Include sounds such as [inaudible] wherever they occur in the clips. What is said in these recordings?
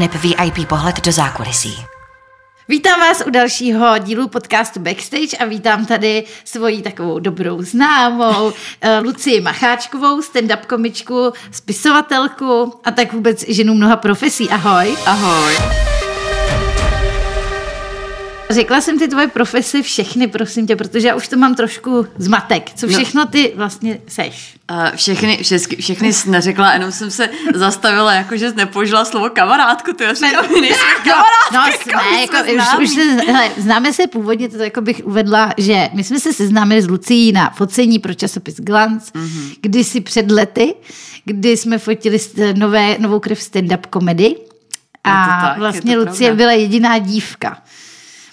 aneb VIP pohled do zákulisí. Vítám vás u dalšího dílu podcastu Backstage a vítám tady svoji takovou dobrou známou [laughs] eh, Lucii Macháčkovou, stand-up komičku, spisovatelku a tak vůbec ženu mnoha profesí. Ahoj. Ahoj. Řekla jsem ty tvoje profese všechny, prosím tě, protože já už to mám trošku zmatek. Co všechno ty vlastně seš? Uh, všechny, všechny, všechny jsi neřekla, jenom jsem se zastavila, jako že jsi nepoužila slovo kamarádku, ty jsi my nejsme kamarádky, No, jako jsme, my jako, už, už se, hele, známe se původně, to jako bych uvedla, že my jsme se seznámili s Lucí na focení pro časopis Glance, Mhm. mm-hmm. kdysi před lety, kdy jsme fotili nové, novou krev stand-up komedy. A tak, vlastně Lucie pravda. byla jediná dívka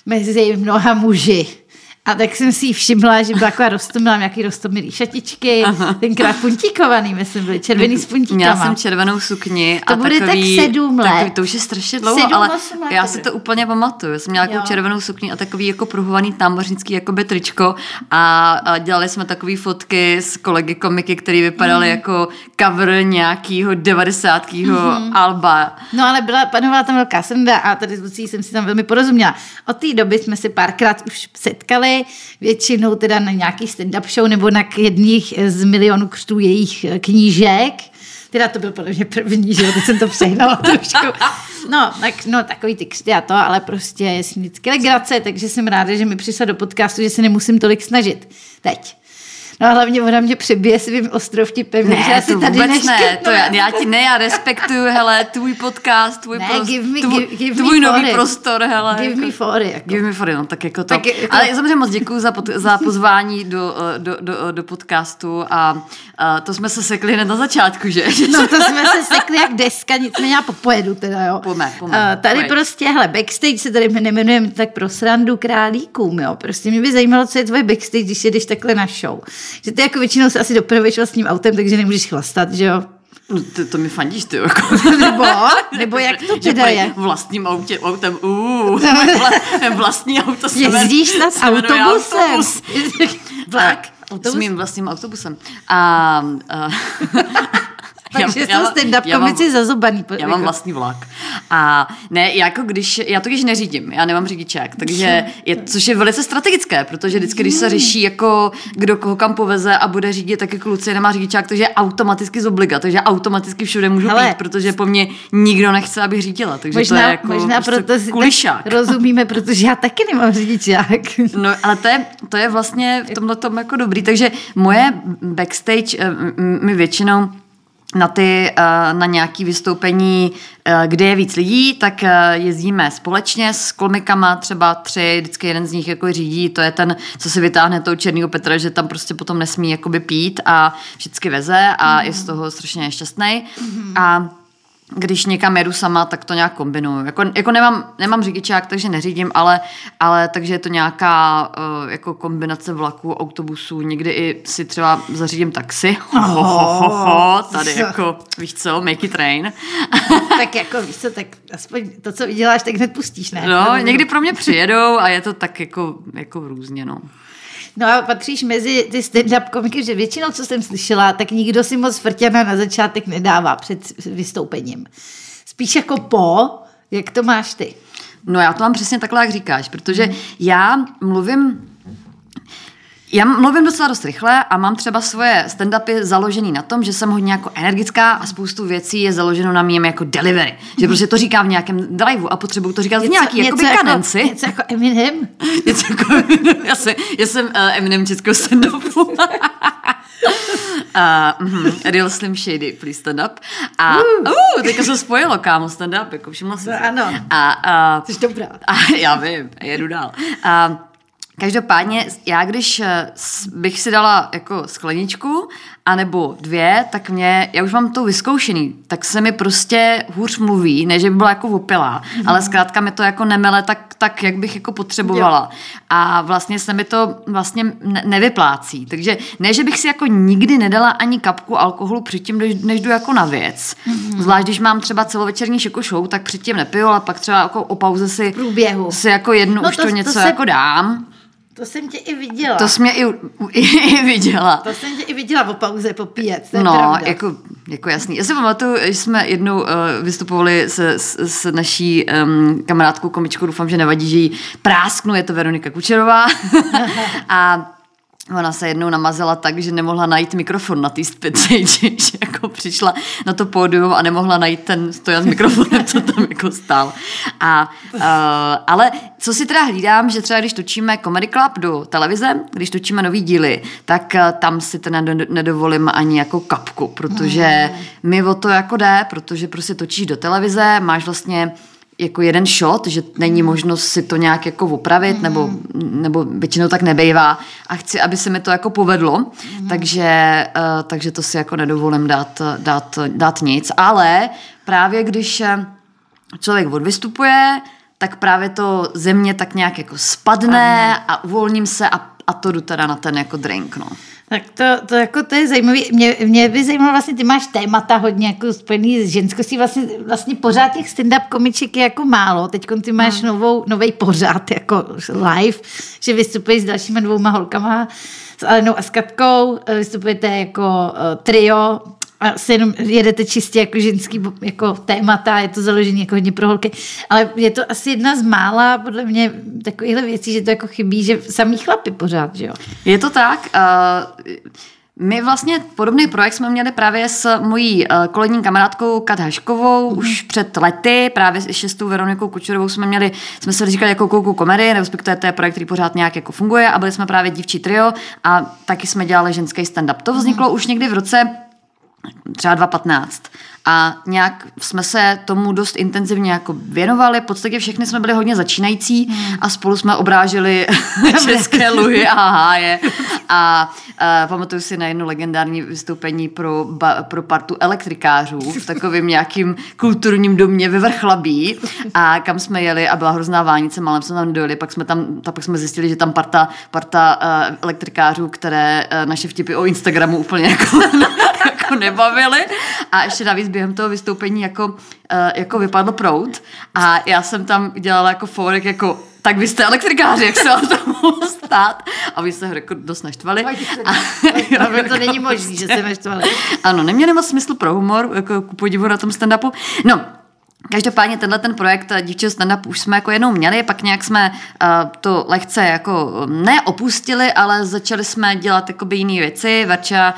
mezi mnoha muži. A tak jsem si ji všimla, že byla taková rostomilá, nějaký rostomilý šatičky, tenkrát puntíkovaný, myslím, byly červený s puntíkama. Měla jsem červenou sukni To a bude tak takový, sedm let. Takový, to už je strašně dlouho, Sedm, ale let já si to úplně pamatuju. Já jsem měla takovou červenou sukni a takový jako pruhovaný námořnický jakoby tričko a, a dělali jsme takové fotky s kolegy komiky, které vypadaly Mhm. jako cover nějakého 90. Mhm. alba. No ale byla, panovala tam velká sranda a tady s Lucí jsem si tam velmi porozuměla. Od té doby jsme se párkrát už setkali, většinou teda na nějaký stand-up show nebo na jedných z milionů křtů jejich eh, knížek. Teda to byl podle mě první, že teď jsem to přehnala [laughs] trošku. No, tak, no, takový ty křty a to, ale prostě je vždycky legrace, takže jsem ráda, že mi přišla do podcastu, že se nemusím tolik snažit. Teď. No a hlavně ona mě přebije svým ostrovtipem, že já Ne, si to tady vůbec ne, to já, já ti ne, já respektuju, hele, tvůj podcast, tvůj, Ne, pros- give me- tvůj, give- give me tvůj nový for it. prostor, hele. Give jako, me fory, jako. Give me for it, no, tak jako to. Tak jako- Ale samozřejmě moc děkuji za, pod, za pozvání do, eh, do, do, do podcastu a, a to jsme se sekli hned na začátku, že? [laughs] No to jsme se sekli jak deska, nicméně já popojedu teda, jo. Pojďme, pojďme, Uh, tady pojď. prostě, hele, backstage se tady nemenujeme tak pro srandu králíkům, jo. Prostě mě by zajímalo, co je tvoje backstage, když jedeš takhle na show. Že ty jako většinou se asi dopravuješ vlastním autem, takže nemůžeš chlastat, že jo. No, to, to mi fandíš, ty jako. [laughs] Nebo, nebo jak to teda je? Vlastním autě, autem, uuu, [laughs] vla, vlastní auto Jezdíš snad jmenuje autobusem. autobus. [laughs] Vlak. S Autobus. mým vlastním autobusem. A, a Takže já- jsou já mám- stand-up já mám- komici zazobaný. po- Já mám jako- vlastní vlak. A ne, jako když, já to když neřídím, já nemám řidičák, takže je, což je velice strategické, protože vždycky, když se řeší, jako kdo koho kam poveze a bude řídit, tak jako Lucie nemá řidičák, takže je automaticky z obliga, takže automaticky všude můžu Hele. být, protože po mně nikdo nechce, abych řídila, takže Možná, to je jako možná prostě proto kulišák. rozumíme, protože já taky nemám řidičák. No, ale to je, to je vlastně v tomhle tom jako dobrý. Takže moje backstage eh, mi většinou na ty, eh, na nějaký vystoupení, eh, kde je víc lidí, tak eh, jezdíme společně s komikama, třeba tři, vždycky jeden z nich jako řídí, to je ten, co si vytáhne toho černýho Petra, že tam prostě potom nesmí jakoby pít a vždycky veze a je z toho strašně nešťastný. A když někam jedu sama, tak to nějak kombinuju. Jako, jako nemám, nemám řidičák, takže neřídím, ale, ale takže je to nějaká uh, jako kombinace vlaků, autobusů, někdy i si třeba zařídím taxi. Ho, ho, ho, ho, tady jako, víš co, make it rain. [laughs] tak jako víš co, tak aspoň to, co vyděláš, tak hned pustíš, ne? No, někdy pro mě přijedou a je to tak jako, jako různě, no. No a patříš mezi ty stand-up komiky, že většinou, co jsem slyšela, tak nikdo si moc frťana na začátek nedává před vystoupením. Spíš jako po, jak to máš ty? No já to mám přesně takhle, jak říkáš, protože já mluvím já mluvím docela dost rychle a mám třeba svoje stand-upy založený na tom, že jsem hodně jako energická a spoustu věcí je založeno na mým jako delivery. Že prostě to říkám v nějakém driveu a potřebuju to říkat v nějaký jakoby kadenci. Jako, něco jako Eminem? [laughs] Něco jako, já, jsem, já jsem uh, Eminem českého stand-upu. [laughs] Uh, mm, Real Slim Shady, please stand up. A uh, teďka se spojilo, kámo, stand up, jako všimla jsem No si. ano. A, a, Jsi dobrá. [laughs] a já vím, jedu dál. A, Každopádně, já když eh, bych si dala jako skleničku, anebo dvě, tak mě, já už mám to vyzkoušený, tak se mi prostě hůř mluví, ne, že by byla jako opilá, mm. ale zkrátka mi to jako nemele tak, tak, jak bych jako potřebovala. A vlastně se mi to vlastně ne- nevyplácí. Takže ne, že bych si jako nikdy nedala ani kapku alkoholu předtím, než, než jdu jako na věc. Mm. Zvlášť, když mám třeba celovečerní šoko show, tak předtím nepiju, ale pak třeba jako o pauze si, průběhu. si jako jednu No už to- to, to něco se- jako dám. To jsem tě i viděla. To jsi mě i, i, i viděla. To jsem tě i viděla o pauze popíjet, to je no, pravda. jako, jako jasný. Já si pamatuju, že jsme jednou uh, vystupovali se, s, s naší um, kamarádkou komičkou, doufám, že nevadí, že jí prásknu, je to Veronika Kučerová. [laughs] a Ona se jednou namazala tak, že nemohla najít mikrofon na té stage, [laughs] že jako přišla na to pódium a nemohla najít ten stojan s mikrofonem, co tam jako stál. A, uh, ale co si teda hlídám, že třeba když točíme Comedy Club do televize, když točíme nový díly, tak uh, tam si teda nedovolím ani jako kapku, protože mi o to jako jde, protože prostě točíš do televize, máš vlastně jako jeden shot, že není možnost si to nějak jako opravit, mm. nebo, nebo většinou tak nebejvá a chci, aby se mi to jako povedlo, mm. takže, uh, takže to si jako nedovolím dát, dát, dát nic, ale právě když eh, člověk odvystupuje, tak právě to země tak nějak jako spadne a uvolním se a, a to jdu teda na ten jako drink, no. Tak to, to, jako to je zajímavé. Mě, mě by zajímalo, vlastně ty máš témata hodně jako spojený s ženskostí, vlastně, vlastně pořád těch stand-up komiček je jako málo. Teď ty máš no. novou, nový pořád jako live, že vystupuješ s dalšíma dvouma holkama, s Alenou a s Katkou, vystupujete jako uh, trio, a se jenom jedete čistě jako ženský jako témata, je to založené jako hodně pro holky, ale je to asi jedna z mála podle mě takovýchhle věcí, že to jako chybí, že samý chlapy pořád, že jo? Je to tak. Uh... My vlastně podobný projekt jsme měli právě s mojí kolegní kamarádkou Kat Haškovou mm. už před lety, právě s šestou Veronikou Kučerovou jsme měli, jsme se říkali jako koukou komedy, respektive to je projekt, který pořád nějak jako funguje a byli jsme právě dívčí trio a taky jsme dělali ženský stand-up. To vzniklo mm. už někdy v roce třeba 2015. A nějak jsme se tomu dost intenzivně jako věnovali. V podstatě všechny jsme byli hodně začínající hmm. a spolu jsme obrážili [laughs] [laughs] české luhy a háje. A uh, pamatuju si na jedno legendární vystoupení pro, ba, pro partu elektrikářů v takovém nějakým kulturním domě ve Vrchlabí, a kam jsme jeli a byla hrozná vánice, malem jsme tam dojeli, pak jsme tam, tak pak jsme zjistili, že tam parta, parta uh, elektrikářů, které uh, naše vtipy o Instagramu úplně jako [laughs] jako nebavili. A ještě navíc během toho vystoupení jako, uh, jako vypadl prout a já jsem tam dělala jako forek jako tak vy jste elektrikáři, jak se vám to mohlo stát? A vy se jako dost naštvali. A, [laughs] a to není možné, že se naštvali. Ano, neměli moc smysl pro humor, jako ku podivu na tom stand-upu. No, Každopádně tenhle ten projekt Dívčího stand už jsme jako jednou měli, pak nějak jsme uh, to lehce jako neopustili, ale začali jsme dělat jakoby jiné věci. Verča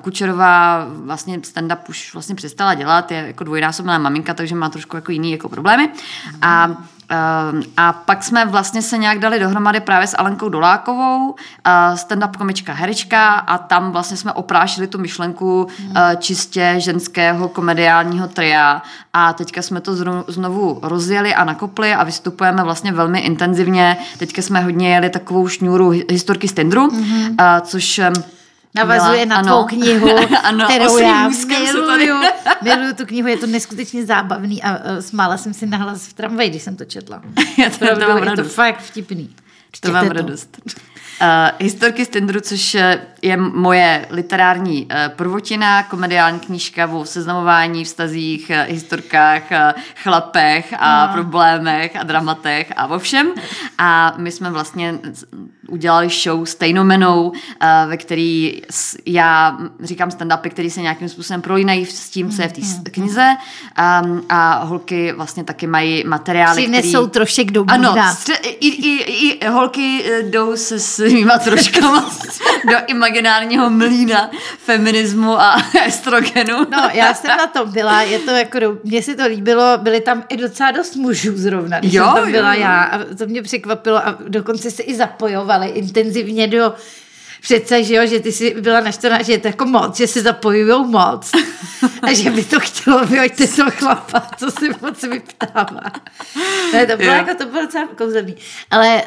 Kučerová vlastně stand-up už vlastně přestala dělat, je jako dvojnásobná maminka, takže má trošku jako jiný jako problémy. A a pak jsme vlastně se nějak dali dohromady právě s Alenkou Dolákovou, stand-up komička herečka a tam vlastně jsme oprášili tu myšlenku hmm. čistě ženského komediálního tria a teďka jsme to znovu rozjeli a nakopli a vystupujeme vlastně velmi intenzivně. Teďka jsme hodně jeli takovou šňůru historky z Tindru, hmm. což Navazuje na ano. tvou knihu, [laughs] ano, kterou já miluju. [laughs] miluju tu knihu, je to neskutečně zábavný a uh, smála jsem si nahlas v tramvaji, když jsem to četla. [laughs] já to, to, mám je to fakt vtipný. Čtěte to mám to. radost. Uh, historky z Tindru, což eh, je moje literární uh, prvotina, komediální knížka o seznamování, vztazích, uh, historkách, uh, chlapech a no. problémech a dramatech a o všem. A my jsme vlastně udělali show stejnomenou, ve který já říkám stand-upy, který se nějakým způsobem prolínají s tím, co je v té mm-hmm. knize um, a holky vlastně taky mají materiály, Přinesou který... trošek do Ano, stře- i, i, i holky jdou se svýma troškama do imaginárního mlína feminismu a estrogenu. No, já jsem na tom byla, je to jako, mně se to líbilo, byly tam i docela dost mužů zrovna, když jo, jsem tam byla jo. já a to mě překvapilo a dokonce se i zapojovali intenzivně do přece, že jo, že ty jsi byla naštvaná, že je to jako moc, že se zapojují moc a že by to chtělo vyhoďte toho chlapa, co si moc vyptává. Ne, to bylo, jako, to bylo docela kouzelný. Ale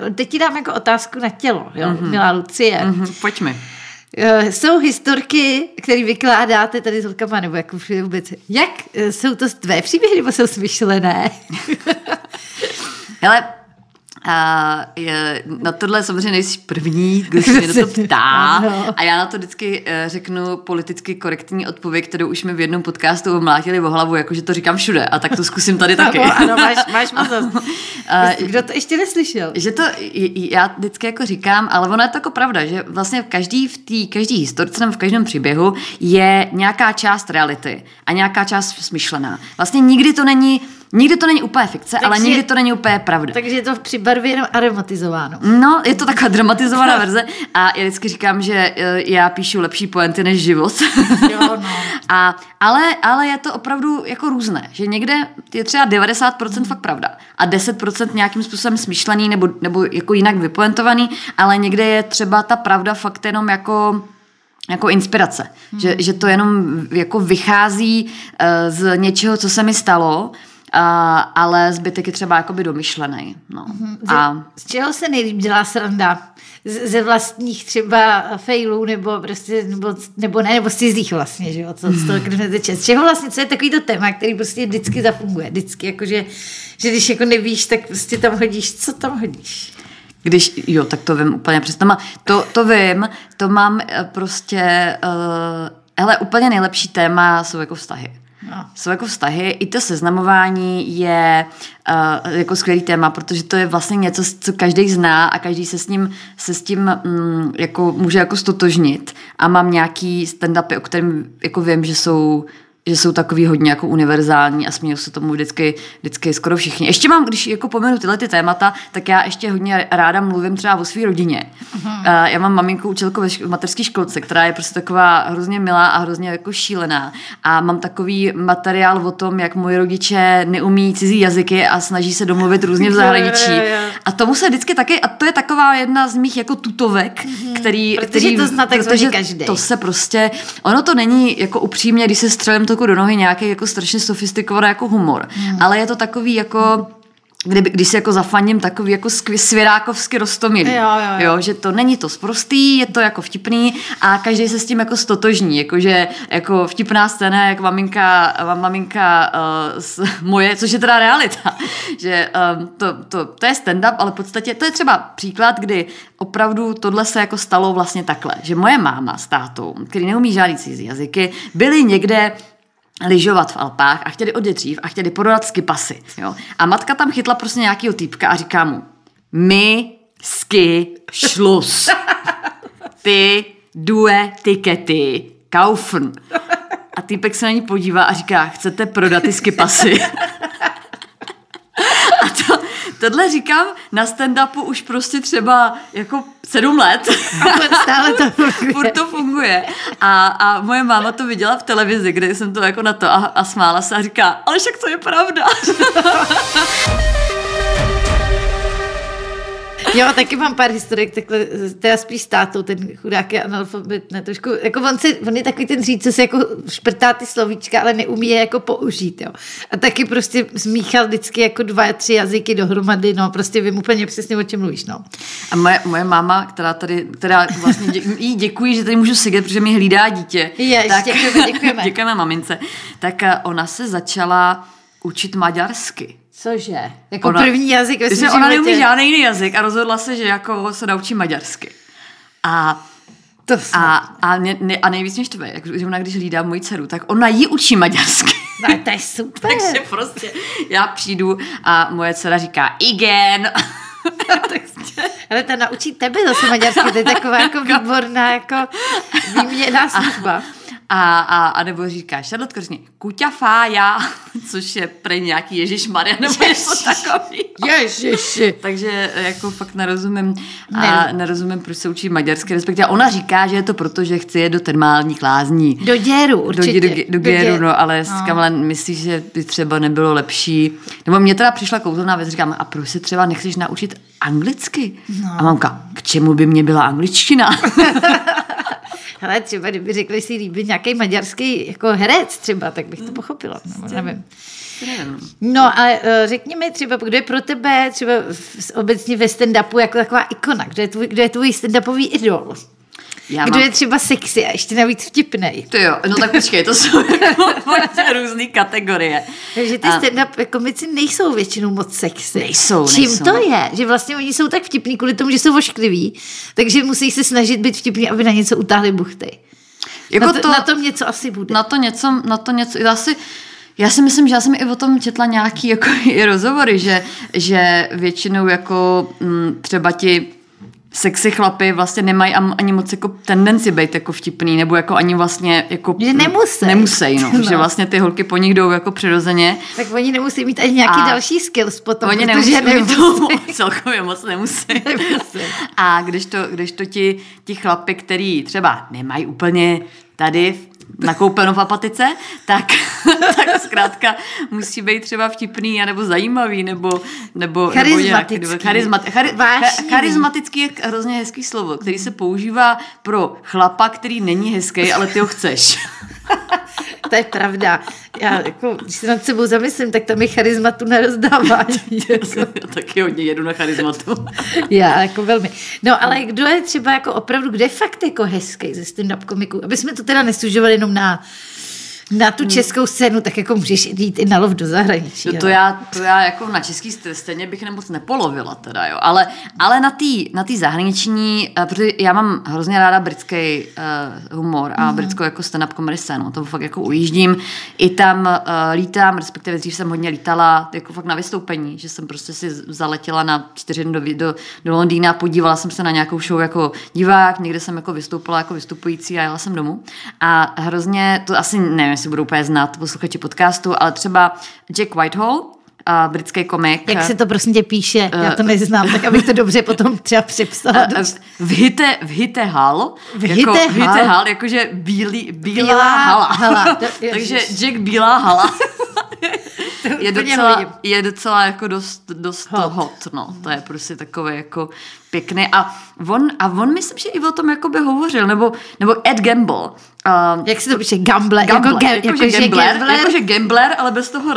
uh, teď ti dám jako otázku na tělo, jo, mm-hmm. milá Lucie. Mm-hmm, pojďme. Uh, jsou historky, které vykládáte tady s holkama, nebo jako vůbec. Jak uh, jsou to tvé příběhy, nebo jsou smyšlené? [laughs] Hele, a je, na tohle samozřejmě nejsi první, kdo [laughs] se mě na to ptá. A já na to vždycky uh, řeknu politicky korektní odpověď, kterou už mi v jednom podcastu omlátili o hlavu, jakože to říkám všude. A tak to zkusím tady taky. ano, máš, [laughs] máš možnost. Uh, Kdo to ještě neslyšel? že to, já vždycky jako říkám, ale ono je to jako pravda, že vlastně v každý, v té každý historce nebo v každém příběhu je nějaká část reality a nějaká část smyšlená. Vlastně nikdy to není, nikdy to není úplně fikce, Takže- ale nikdy to není úplně pravda. Takže je to při barvě jenom aromatizováno. No, je to taková dramatizovaná [laughs] verze a já vždycky říkám, že eh, já píšu lepší poenty než život. Jo, no. [laughs] a, ale, ale je to opravdu jako různé, že někde je třeba 90% fakt pravda a 10% nějakým způsobem smyšlený nebo, nebo jako jinak vypoentovaný, ale někde je třeba ta pravda fakt jenom jako jako inspirace, hmm. že, že to jenom jako vychází uh, z něčeho, co se mi stalo, uh, ale zbytek je třeba jakoby domyšlený. No. A Z čeho se nejlíp dělá sranda? Z, ze vlastních třeba failů, nebo prostě, nebo, nebo ne, nebo z cizích vlastně, že jo, co z toho krvnete čest. Z čeho vlastně, co je takový to téma, který prostě vždycky zafunguje, vždycky, jakože, že když jako nevíš, tak prostě tam hodíš, co tam hodíš? Když, jo, tak to vím úplně přesně. To, to vím, to mám eh, prostě, uh, hele, úplně nejlepší téma jsou jako vztahy. No. Jsou jako vztahy, i to seznamování je uh, jako skvělý téma, protože to je vlastně něco, co každý zná a každý se s ním, se s tím mm, jako může jako stotožnit a mám nějaký stand-upy, o kterém jako vím, že jsou že jsou takový hodně jako univerzální a smějí se tomu vždycky, vždycky skoro všichni. Ještě mám, když jako pomenu tyhle ty témata, tak já ještě hodně ráda mluvím třeba o své rodině. Uh, já mám maminku učitelku ve šk- mateřské školce, která je prostě taková hrozně milá a hrozně jako šílená. A mám takový materiál o tom, jak moji rodiče neumí cizí jazyky a snaží se domluvit různě v [laughs] zahraničí. A tomu se vždycky taky, a to je taková jedna z mých jako tutovek, který, Protože který, to takzvaně protože každej. To se prostě, ono to není jako upřímně, když se střelím toku do nohy nějaký jako strašně sofistikovaný jako humor, hmm. ale je to takový jako Kdyby, když si jako zafaním takový jako svěrákovsky rostomilý. Jo, jo, jo. jo, že to není to sprostý, je to jako vtipný a každý se s tím jako stotožní, jakože jako vtipná scéna, jak maminka, maminka uh, s, [laughs] moje, což je teda realita, [laughs] že um, to, to, to je stand-up, ale v podstatě to je třeba příklad, kdy opravdu tohle se jako stalo vlastně takhle, že moje máma s tátou, který neumí žádný cizí jazyky, byli někde lyžovat v Alpách a chtěli odjet dřív a chtěli prodat skipasy. Jo? A matka tam chytla prostě nějakýho týpka a říká mu, my ski šlus. Ty due tikety kaufen. A týpek se na ní podívá a říká, chcete prodat ty skipasy? Tohle říkám na stand-upu už prostě třeba jako sedm let. Stále to [laughs] Furt to funguje. A, a moje máma to viděla v televizi, kde jsem to jako na to a, a smála se a říká, ale však to je pravda. [laughs] Jo, taky mám pár historek, takhle, teda spíš s tátou, ten chudák je analfabet, ne, trošku, jako on, si, on je takový ten říct, co se jako šprtá ty slovíčka, ale neumí je jako použít, jo. A taky prostě zmíchal vždycky jako dva, tři jazyky dohromady, no, prostě vím úplně přesně, o čem mluvíš, no. A moje, moje máma, která tady, která vlastně dě, jí děkuji, že tady můžu sedět, protože mi hlídá dítě. Jež, děkujeme, děkujeme. [laughs] děkujeme mamince. Tak eh, ona se začala učit maďarsky. Cože? Jako Ona- první jazyk ve že svém ona neumí žádný jiný jazyk a rozhodla se, že jako se naučí maďarsky. A To a, a, ne, ne, a nejvíc mě štve, jak, že ona když hlídá moji dceru, tak ona ji učí maďarsky. no, to je super. [laughs] Takže prostě já přijdu a moje dcera říká igen. [laughs] Ale ta naučí tebe zase maďarsky, to je taková jako [laughs] výborná jako výměná služba. A, a, a nebo říká Charlotte Krzně, kuťa fája, [laughs] což je pre nějaký Ježíš Maria nebo něco takový. Ježiši. [laughs] Takže jako fakt nerozumím a Ne. nerozumím, proč se učí maďarsky, respektive ona říká, že je to proto, že chce jet do termálních lázní. Do děru, Do, určitě. do, do, do Geru, děru. no, ale no. Kamala, myslíš, že by třeba nebylo lepší? Nebo mě teda přišla kouzelná věc, říkám, a proč se třeba nechceš naučit anglicky? No. A mamka, k čemu by mě byla angličtina? [laughs] Ale třeba, kdyby řekli si líbí nějaký maďarský jako herec třeba, tak bych to pochopila. Nebo nevím. Nevím. No a eh, řekni mi třeba, kdo je pro tebe třeba obecně ve stand-upu jako taková ikona, kdo je tvůj, kdo je tvůj stand-upový idol? Já Kdo mám... je třeba sexy a ještě navíc vtipnej? To jo, no tak počkej, to jsou [laughs] jako různé kategorie. Takže ty A- stand-up komici nejsou většinou moc sexy. Nejsou, Čím nejsou. to je? Že vlastně oni jsou tak vtipní kvůli tomu, že jsou oškliví, takže musí se snažit být vtipní, aby na něco utáhli buchty. Jako na, to, to- na tom něco asi bude. Na to něco, na to něco, já si, Já si myslím, že já jsem i o tom četla nějaký jako [laughs] i rozhovory, že, že většinou jako m, třeba ti sexy chlapy vlastně nemají ani moc jako tendenci být jako vtipný, nebo jako ani vlastně jako... Že nemusí. Nemusí, no. [laughs] no. Že vlastně ty holky po nich jdou jako přirozeně. Tak oni nemusí mít ani nějaký a další skills potom, oni nemusí, nemusí. To celkově moc nemusí. [laughs] nemusí. A když to, když to ti, ti chlapy, který třeba nemají úplně tady nakoupeno v apatice, tak, [laughs] tak zkrátka musí být třeba vtipný nebo zajímavý, nebo, nebo, charizmatický. Nebo nějak, charizmat, chari, charizmatický je hrozně hezký slovo, který se používá pro chlapa, který není hezký, ale ty ho chceš. [laughs] to je pravda. Já, jako, když se nad sebou zamyslím, tak tam mi charizmatu nerozdává. [laughs] Já taky hodně jedu na charizmatu. [laughs] Já, jako velmi. No, ale kdo je třeba jako opravdu, kde je fakt jako hezký ze stand-up komiků? Aby jsme to teda nestužovali jenom na na tu českou scénu, tak jako můžeš jít i na lov do zahraničí. No to, já, to já jako na český scéně bych nemoc nepolovila teda, jo. Ale, ale na té na tý zahraniční, uh, protože já mám hrozně ráda britský uh, humor a mm. britskou jako stand-up comedy scénu, to fakt jako ujíždím. I tam uh, lítám, respektive dřív jsem hodně lítala jako fakt na vystoupení, že jsem prostě si zaletěla na čtyři do, do, do Londýna, podívala jsem se na nějakou show jako divák, někde jsem jako vystoupila jako vystupující a jela jsem domů. A hrozně, to asi nevím, jestli budou úplně znát posluchači podcastu, ale třeba Jack Whitehall, uh, britský komik. Jak se to prosím tě píše? Uh, Já to neznám, tak abych to dobře potom třeba připsala. Uh, vhite, vhite hal. Vhite jako, hal? Vhite hal, jakože bílý, bílá, bílá hala. hala. To, [laughs] Takže Jack Bílá hala. [laughs] je, docela, je docela jako dost, dost hot. hot, no. To je prostě takové jako pěkný. A on, a on myslím, že i o tom jako by hovořil, nebo, nebo Ed Gamble. Uh, Jak se to píše? Gambler. Gambler. Jako, ga, jako, jako, že gambler, gambler. Jakože gambler, ale bez toho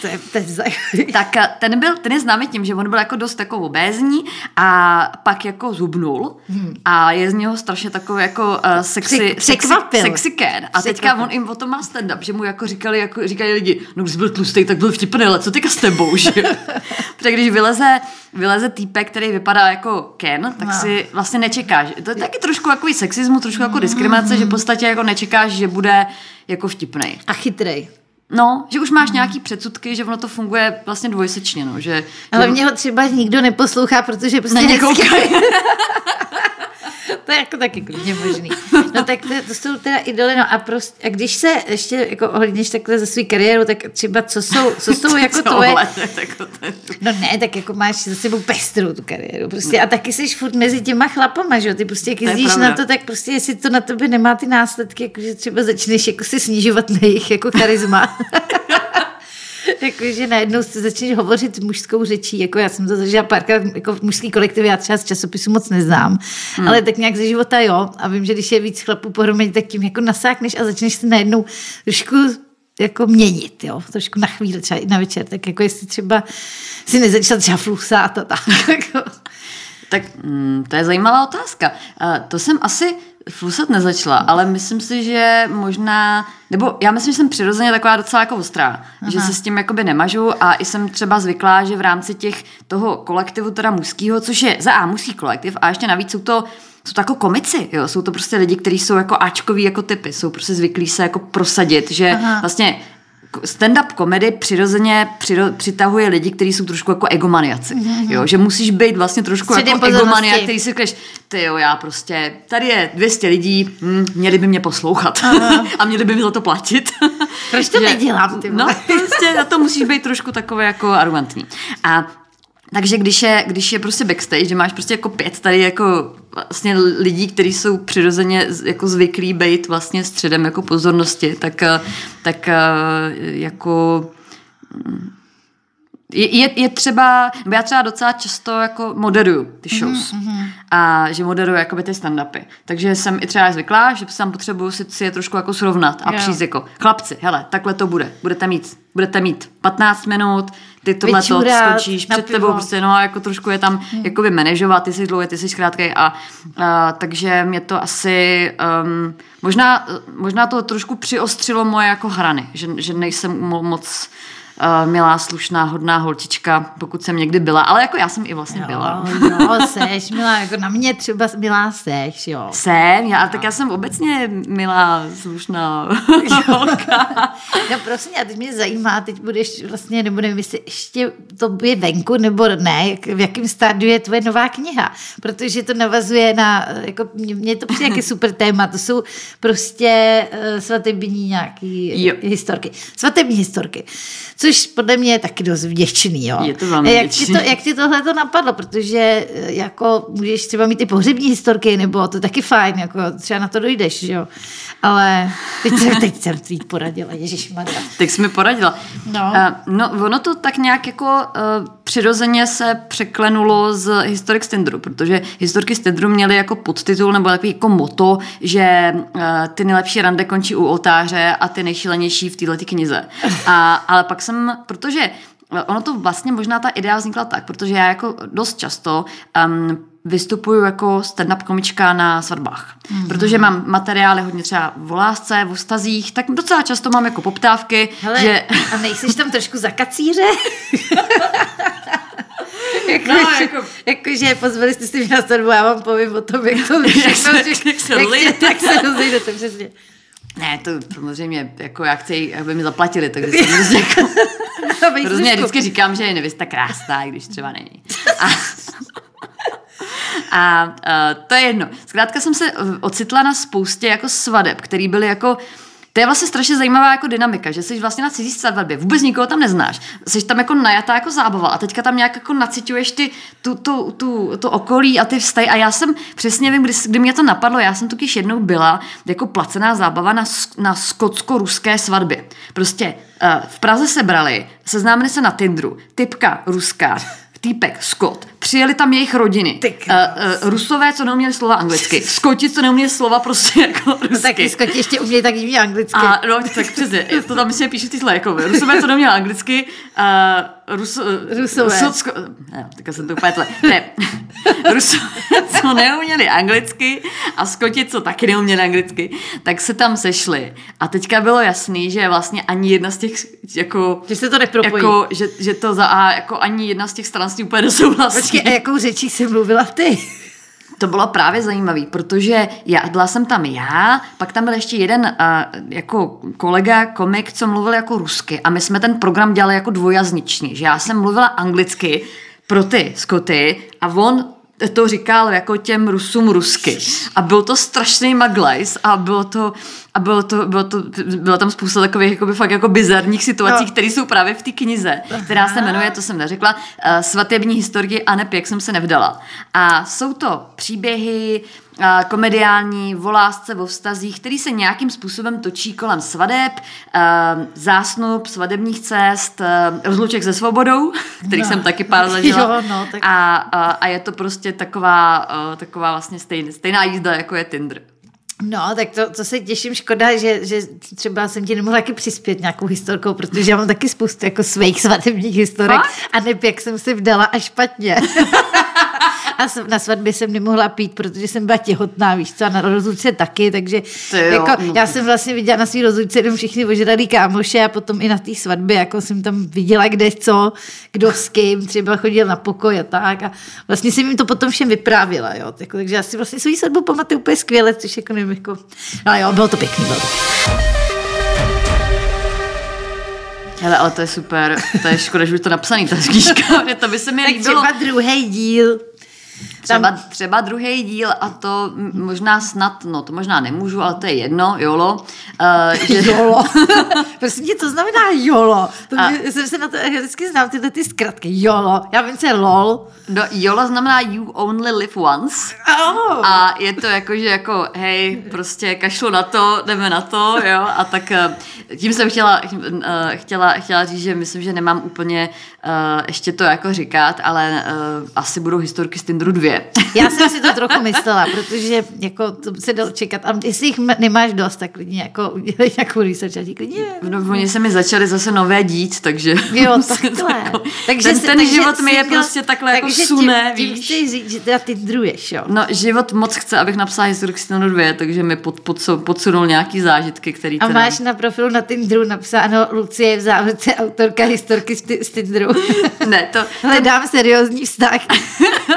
To je, to je [laughs] tak eh, ten, byl, ten je známý tím, že on byl jako dost takový obézní a pak jako zubnul hmm. a je z něho strašně takový jako uh, sexy, sexy, sexy can. A teďka on jim o tom má stand-up, že mu jako říkali, jako říkali lidi, no když byl tlustý, tak byl vtipný, ale co teďka s tebou, že? [laughs] Protože když vyleze, vyleze týpek, který vypadá jako Ken, tak no. si vlastně nečekáš. To je taky trošku jako sexismu, trošku jako diskriminace, mm. že v podstatě jako nečekáš, že bude jako vtipný. A chytrej. No, že už máš nějaký předsudky, že ono to funguje vlastně dvojsečně, no, že... Ale mě ho třeba nikdo neposlouchá, protože prostě... [laughs] [laughs] to je jako taky klidně možný. No tak to, to jsou teda idoly, no a prostě, a když se ještě jako ohlídneš takhle za svou kariéru, tak třeba co jsou, co [laughs] jsou jako tvoje... No ne, tak jako máš za sebou pestrou tu kariéru prostě a taky jsi furt mezi těma chlapama, že jo, ty prostě jak jezdíš na to, tak prostě jestli to na tebe nemá ty následky, jako že třeba začneš jako si snižovat na jejich jako charisma. [laughs] [laughs] Jakože najednou se začneš hovořit mužskou řečí, jako já jsem to zažila párkrát jako v mužský kolektiv, já třeba z časopisu moc neznám, hmm. ale tak nějak ze života jo. A vím, že když je víc chlapů pohromadě, tak tím jako nasákneš a začneš si najednou trošku jako měnit, jo, trošku na chvíli, třeba i na večer, tak jako jestli třeba si nezačal třeba flusát a tak. [laughs] Jako. Tak mm, to je zajímavá otázka. Uh, to jsem asi flusat nezačala, ale myslím si, že možná, nebo já myslím, že jsem přirozeně taková docela jako ostrá, Aha. že se s tím jakoby nemažu a i jsem třeba zvyklá, že v rámci těch toho kolektivu teda mužského, což je za A mužský kolektiv a ještě navíc jsou to jsou to jako komici, jo? jsou to prostě lidi, kteří jsou jako Ačkoví jako typy, jsou prostě zvyklí se jako prosadit, že Aha. vlastně stand-up komedy přirozeně přiro, přitahuje lidi, kteří jsou trošku jako egomaniaci. Mm-hmm. Jo, že musíš být vlastně trošku Středem jako egomaniak, který si říkáš, ty jo, já prostě, tady je 200 lidí, hm, měli by mě poslouchat [laughs] a měli by mi za to platit. Proč to [laughs] že, nedělám? Ty no, prostě na to musíš být trošku takové jako arrogantní. A takže když je, když je prostě backstage, že máš prostě jako pět tady jako vlastně lidí, kteří jsou přirozeně jako zvyklí být vlastně středem jako pozornosti, tak, eh, tak eh, jako mm, je, je, je třeba, já třeba docela často jako moderuju ty mhm, shows mm-hmm. a že moderuju jakoby ty stand-upy. Takže jsem i třeba zvyklá, že tam potřebuju si, si je trošku jako srovnat a yeah. přijít jako, chlapci, hele, takhle to bude, budete mít, budete mít 15 minut, ty tohle to skočíš před tebou, prostě, no a jako trošku je tam hmm. jakoby manažovat, ty jsi dlouhý, ty jsi krátký a, a takže mě to asi um, možná, možná to trošku přiostřilo moje jako hrany, že, že nejsem moc uh, milá, slušná, hodná holčička, pokud jsem někdy byla, ale jako já jsem i vlastně Jo, byla. jo, seš, milá, jako na mě třeba milá seš, jo. Jsem, já, tak já jsem obecně milá, slušná holka. [laughs] No prosím, a teď mě zajímá, teď budeš vlastně, nebo nevím, jestli ještě to je venku, nebo ne, jak, v jakém stádiu je tvoje nová kniha, protože to navazuje na, jako mě, mě to přijde jaký super téma, to jsou prostě uh, svatební nějaký Jo. historky, svatební historky, což podle mě je taky dost vděčný, jo. Je to velmi jak ti, to, jak ti tohle to napadlo, protože eh, jako můžeš třeba mít ty pohřební historky, nebo to je taky fajn, jako třeba na to dojdeš, jo. Ale teď jsem, teď jsem tvít poradila, ježišmarja. Tak jsi mi poradila. No. Uh, no, ono to tak nějak jako uh, přirozeně se překlenulo z Historik z Tinderu, protože Historky z Tinderu měly jako podtitul nebo takový jako moto, že uh, ty nejlepší rande končí u oltáře a ty nejšílenější v této knize. A, ale pak jsem, protože ono to vlastně možná ta idea vznikla tak, protože já jako dost často um, vystupuju jako stand-up komička na svatbách. Mm-hmm. Protože mám materiály hodně třeba v lásce, v vztazích, tak docela často mám jako poptávky, Hele, že... a nejsiš tam trošku za kacíře? [laughs] jako, No, že, jako- jako, že pozvali jste si mě na svatbu, já vám povím o tom, jak to [laughs] všechno, se- že- jak se jak, jak se rozejdete, přesně. Ne, to samozřejmě, jako já chci, aby mi zaplatili, takže jsem [laughs] prostě jako, hrozně trošku- vždycky říkám, že je nevěsta krásná, když třeba není. A, a uh, to je jedno. Zkrátka jsem se ocitla na spoustě jako svadeb, který byly jako to je vlastně strašně zajímavá jako dynamika, že jsi vlastně na cizí svatbě, vůbec nikoho tam neznáš, jsi tam jako najatá jako zábava a teďka tam nějak jako naciťuješ ty, tu, tu, tu, to okolí a ty vztahy. A já jsem přesně vím, kdy, kdy mě to napadlo, já jsem totiž jednou byla jako placená zábava na, na skotsko-ruské svatbě. Prostě uh, v Praze se brali, seznámili se na Tinderu, typka ruská, týpek Skot, přijeli tam jejich rodiny. Uh, uh, rusové, co neuměli slova anglicky, [laughs] Skoti, co neuměli slova prostě jako rusky. No, taky skoti ještě umějí tak divně anglicky. A no, tak přesně, to tam myslím píšu ty jako Rusové to neměl anglicky, uh, Rus, uh, Rusové. Rusocko, ne, tak jsem to úplně tle. Ne, [laughs] Rusové, co neuměli anglicky a Skoti, co taky neuměli anglicky, tak se tam sešli. A teďka bylo jasný, že vlastně ani jedna z těch, jako, že se to nepropojí. jako že, že to za A, jako ani jedna z těch stran s tím úplně nesouhlasí. Počkej, a jakou řečí jsi mluvila ty? To bylo právě zajímavý, protože já, byla jsem tam já, pak tam byl ještě jeden uh, jako kolega, komik, co mluvil jako rusky a my jsme ten program dělali jako dvojjazyčný, že já jsem mluvila anglicky pro ty Skoty a on to říkal jako těm Rusům rusky. A byl to strašný maglajs a bylo to, a bylo to, bylo to, byla tam spousta takových jakoby, fakt jako bizarních situací, No. které jsou právě v té knize, která se jmenuje, to jsem neřekla, uh, Svatební historie Anep, jak jsem se nevdala. A jsou to příběhy komediální, o lásce, o vztazích, který se nějakým způsobem točí kolem svadeb, zásnub, svadebních cest, rozluček se svobodou, [laughs] který No. jsem taky pár [laughs] zažila. Jo, no, tak- a, a, a je to prostě taková, taková vlastně stejn, stejná jízda, jako je Tinder. No, tak to, to se těším, škoda, že, že třeba jsem ti nemohla taky přispět nějakou historkou, protože já mám taky spoustu jako svých svatebních historek Fakt? a neb, jak jsem si vdala a špatně. [laughs] a na svatbě jsem nemohla pít, protože jsem byla těhotná, víš co, a na rozlučce taky, takže Ty jo, jako, no. já jsem vlastně viděla na svý rozlučce jenom všichni ožralí kámoše a potom i na té svatbě, jako jsem tam viděla kde co, kdo s kým, třeba chodil na pokoj a tak a vlastně jsem jim to potom všem vyprávěla, jo, jako, takže já si vlastně svou svatbu pamatuju úplně skvěle, což jako nevím, jako, no jo, bylo to pěkný, bylo to Hele, ale to je super, to je škoda, že už to napsaný, ta knížka, [laughs] to by se mi Tak líbilo. třeba druhý díl. Třeba, třeba druhý díl a to možná snad, no to možná nemůžu, ale to je jedno, jolo. Uh, že, Jolo. [laughs] Prosím tě, to znamená jolo. To A- mě, jsem se na to, já vždycky znám tyhle ty zkratky. Jolo. Já vím, co je lol. no, jolo znamená you only live once. Oh. A je to jako, že jako, hej, prostě kašlu na to, jdeme na to, jo, a tak eh, tím jsem chtěla, eh, chtěla, chtěla říct, že myslím, že nemám úplně eh, ještě to jako říkat, ale eh, asi budou historky z Tinderu Tindru dvě. Já jsem si to trochu myslela, protože jako to se dalo čekat. A jestli jich nemáš dost, tak klidně jako udělej nějakou research a ti klidně. No, oni se mi začaly zase nové dít, takže... Jo, [laughs] takhle. [laughs] takže ten, ten takže život mi je měla- prostě takhle jako takže suné, tím, víš. chci říct, že teda Tindruješ, jo. No, život moc chce, abych napsala historik Tindru dvě, takže mi pod, pod, podsunul nějaký zážitky, který A teda... máš na profilu na Tinderu napsáno Lucie v závodce autorka historky z Ti- z Tinderu. [laughs] Ne, to, Hledám seriózní vztah.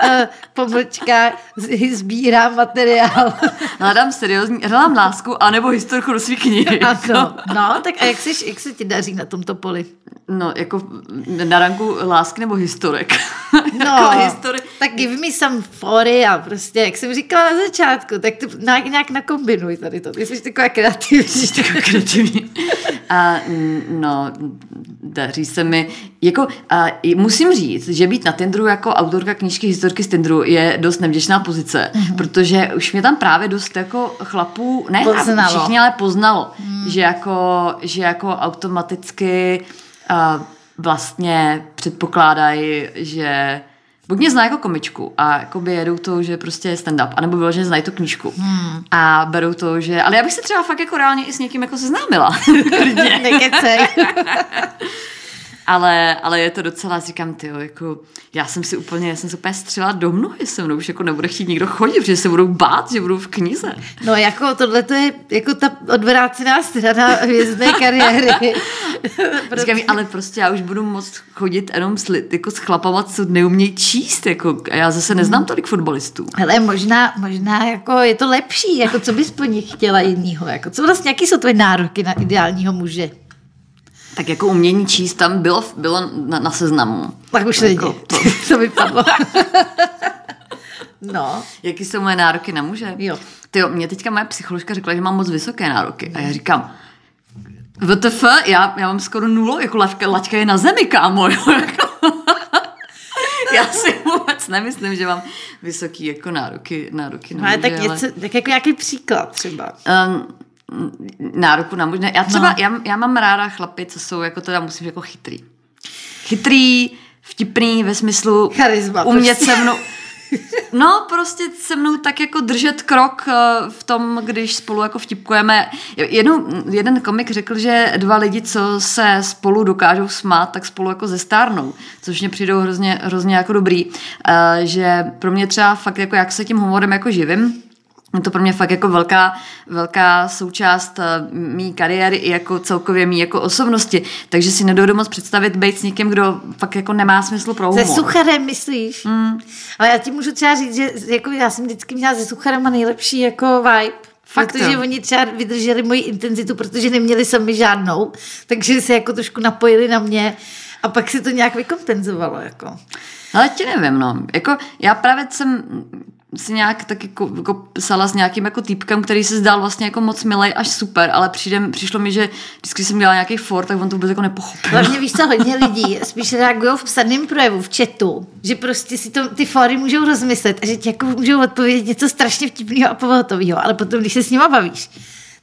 Eh, Pomlčka, z- sbírám materiál. [laughs] hledám seriózní, hledám lásku, anebo historku do svý knihy. Ano, no, tak a jak, jsi, jak se ti daří na tomto poli? No, jako na ranku lásky nebo historek. No, [laughs] jako histori- tak give me some fory a prostě, jak jsem říkala na začátku, tak to nějak, nějak nakombinuj tady to. Ty jsi taková kreativní. kreativní. A no, daří se mi, jako a musím říct, že být na Tinderu jako autorka knížky Historky z Tinderu je dost nevděčná pozice, mm-hmm. protože už mě tam právě dost jako chlapů, ne Poznalo. všichni, ale poznalo, mm. že, jako, že jako automaticky a vlastně předpokládají, že buď mě zná jako komičku a jakoby jedou to, že prostě je stand-up, anebo vyloženě znají tu knížku. Hmm. A berou to, že... Ale já bych se třeba fakt jako reálně i s někým jako seznámila. [laughs] Nekecej. [laughs] ale, ale je to docela, říkám, ty jako, já jsem si úplně, já jsem se úplně střela do mnou, se mnou už jako nebude chtít nikdo chodit, protože se budou bát, že budou v knize. No jako tohle to je jako ta odvrácená strana hvězdné kariéry. [laughs] Říkám, ale prostě já už budu moc chodit jenom s, jako s chlapama, co neumějí číst, jako, a já zase neznám tolik fotbalistů. Ale možná, možná jako je to lepší, jako co bys po nich chtěla jinýho, jako co vlastně, jaký jsou tvoje nároky na ideálního muže? Tak jako umění číst tam bylo, bylo na, na seznamu. Tak už není, Jako to, [laughs] to vypadlo. No, Jaký jsou moje nároky na muže? Jo. Ty mě teďka moje psycholožka řekla, že mám moc vysoké nároky. A já říkám, VTF, já, já mám skoro nulo, jako laťka, laťka je na zemi, kámo. [laughs] Jo, jako. já si vůbec nemyslím, že mám vysoký jako nároky, nároky na ale muže, tak něco, tak jako jaký příklad třeba? Um, nároku na muže. Já třeba, no. já, já mám ráda chlapy, co jsou jako teda musím jako chytrý. Chytrý, vtipný ve smyslu Charisma, umět prostě. se mnou [laughs] No, prostě se mnou tak jako držet krok eh, v tom, když spolu jako vtipkujeme. Jednou, jeden komik řekl, že dva lidi, co se spolu dokážou smát, tak spolu jako zestárnou, což mě přijdou hrozně, hrozně jako dobrý. Eh, Že pro mě třeba fakt jako jak se tím humorem jako živím, je to pro mě fakt jako velká, velká součást eh, mý kariéry i jako celkově mý jako osobnosti. Takže si nedovedu moc představit být s někým, kdo fakt jako nemá smysl pro Se humor. sucharem myslíš? Mm. Ale já ti můžu třeba říct, že jako já jsem vždycky měla se sucharem nejlepší jako vibe. Fakt protože jo. oni třeba vydrželi moji intenzitu, protože neměli sami žádnou, takže se jako trošku napojili na mě a pak se to nějak vykompenzovalo. Jako. Ale ti nevím, no. Jako, já právě jsem si nějak tak jako, jako psala s nějakým jako týpkem, který se zdál vlastně jako moc milej až super, ale přijde, přišlo mi, že vždycky jsem dělala nějaký for, tak on to vůbec jako nepochopil. Hlavně víš co, hodně lidí spíš reagují v psaném projevu, v chatu, že prostě si to, ty fóry můžou rozmyslet a že ti jako můžou odpovědět něco strašně vtipného a pohotového, ale potom, když se s nima bavíš,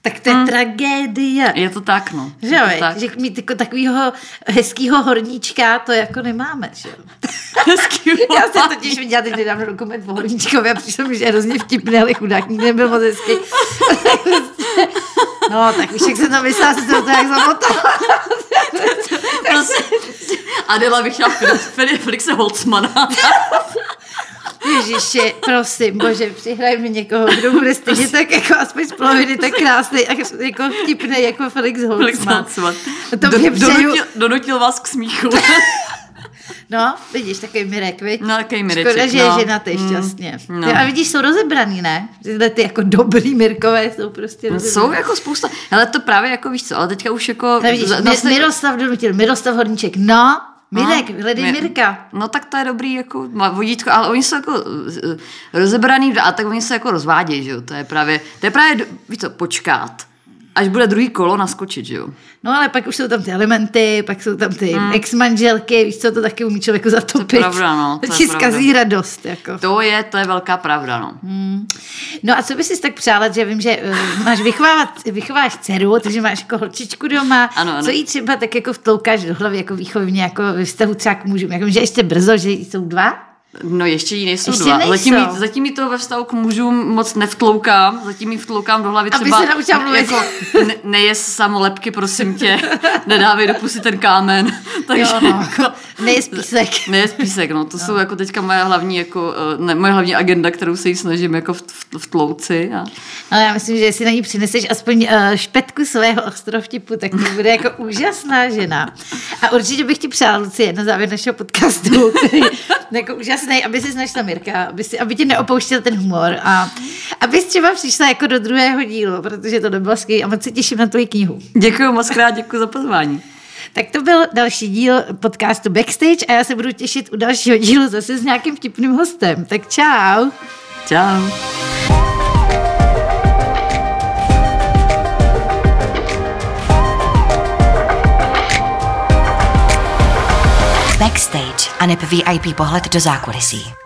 tak to je hmm. tragédie. Je to tak, no. Že jo, tak. že mít jako takového hezkýho horníčka, to jako nemáme, že. [laughs] Hezký Já jsem totiž viděla teď nedávno dokument o horníčkovi a přišlo mi, že je hrozně vtipný, ale chudák nikdy nebyl moc hezký. [laughs] No, tak víš, jak jsem to myslela, že jsem to jak zamotala. Prostě, Adela bych chtěla Felixe Felixe Ježiši, prosím, bože, přihraj mi někoho, kdo bude stejně tak jako aspoň z poloviny tak krásný a jako vtipný jako Felix Felix Holtzman. Holzman. To mě přeju. donutil, donutil vás k smíchu. [laughs] No, vidíš, takový Mirek, viď? No, takový Mireček, Škoda, že je no. ženatý Mm, šťastně. no. Ty, a vidíš, jsou rozebraný, ne? Tyhle ty jako dobrý Mirkové jsou prostě No, jsou jako spousta. Ale to právě jako víš co, ale teďka už jako... Ale vidíš, zase- Miroslav donutil, Miroslav Horníček, no, Mirek, No, hledej Mi- Mirka. No tak to je dobrý jako má vodítko, ale oni jsou jako eh, rozebraný a tak oni se jako rozvádějí, že jo, to je právě, to je právě, víš co, počkat, až bude druhý kolo naskočit, že jo. No ale pak už jsou tam ty elementy, pak jsou tam ty mm. ex-manželky, víš co, to taky umí člověku zatopit. pravda, no, to to je ti zkazí radost, jako. To je, to je velká pravda, no. No a co bys si tak přála, že vím, že uh, máš vychovávat, vychováš dceru, takže máš jako holčičku doma, Ano, ano. co jí třeba tak jako vtloukáš do hlavy jako výchovně, jako ve vztahu třeba k mužům, jako že ještě brzo, že jsou dva? No ještě jí nejsou Ještě dva. nejsou. Zatím, jí, zatím jí to ve vztahu k mužům moc nevtloukám. Zatím jí vtloukám do hlavy Aby třeba... se naučila mluvit. Jako, ne, nejes samolepky, prosím tě. [laughs] Nedávej do pusy ten kámen. Takže Jo, no. jako, Nejez písek. [laughs] Nejes písek, no. To no. jsou jako teďka moje hlavní, jako, eh, ne, moje hlavní agenda, kterou se jí snažím jako v, v, v tlouci. A... Ale já myslím, že jestli na ní přineseš aspoň uh, špetku svého ostrovtipu, tak to bude jako úžasná žena. A určitě bych ti přála, Lucie, na závěr našeho podcastu, [laughs] který jako úžasný, aby si našla Mirka, aby, si, aby tě neopouštěl ten humor a abys třeba přišla jako do druhého dílu, protože to nebylo skvělé a moc se těším na tvoji knihu. Děkuji moc krát, děkuji za pozvání. Tak to byl další díl podcastu Backstage a já se budu těšit u dalšího dílu zase s nějakým vtipným hostem. Tak čau. Čau. A VIP pohled do zákulisí.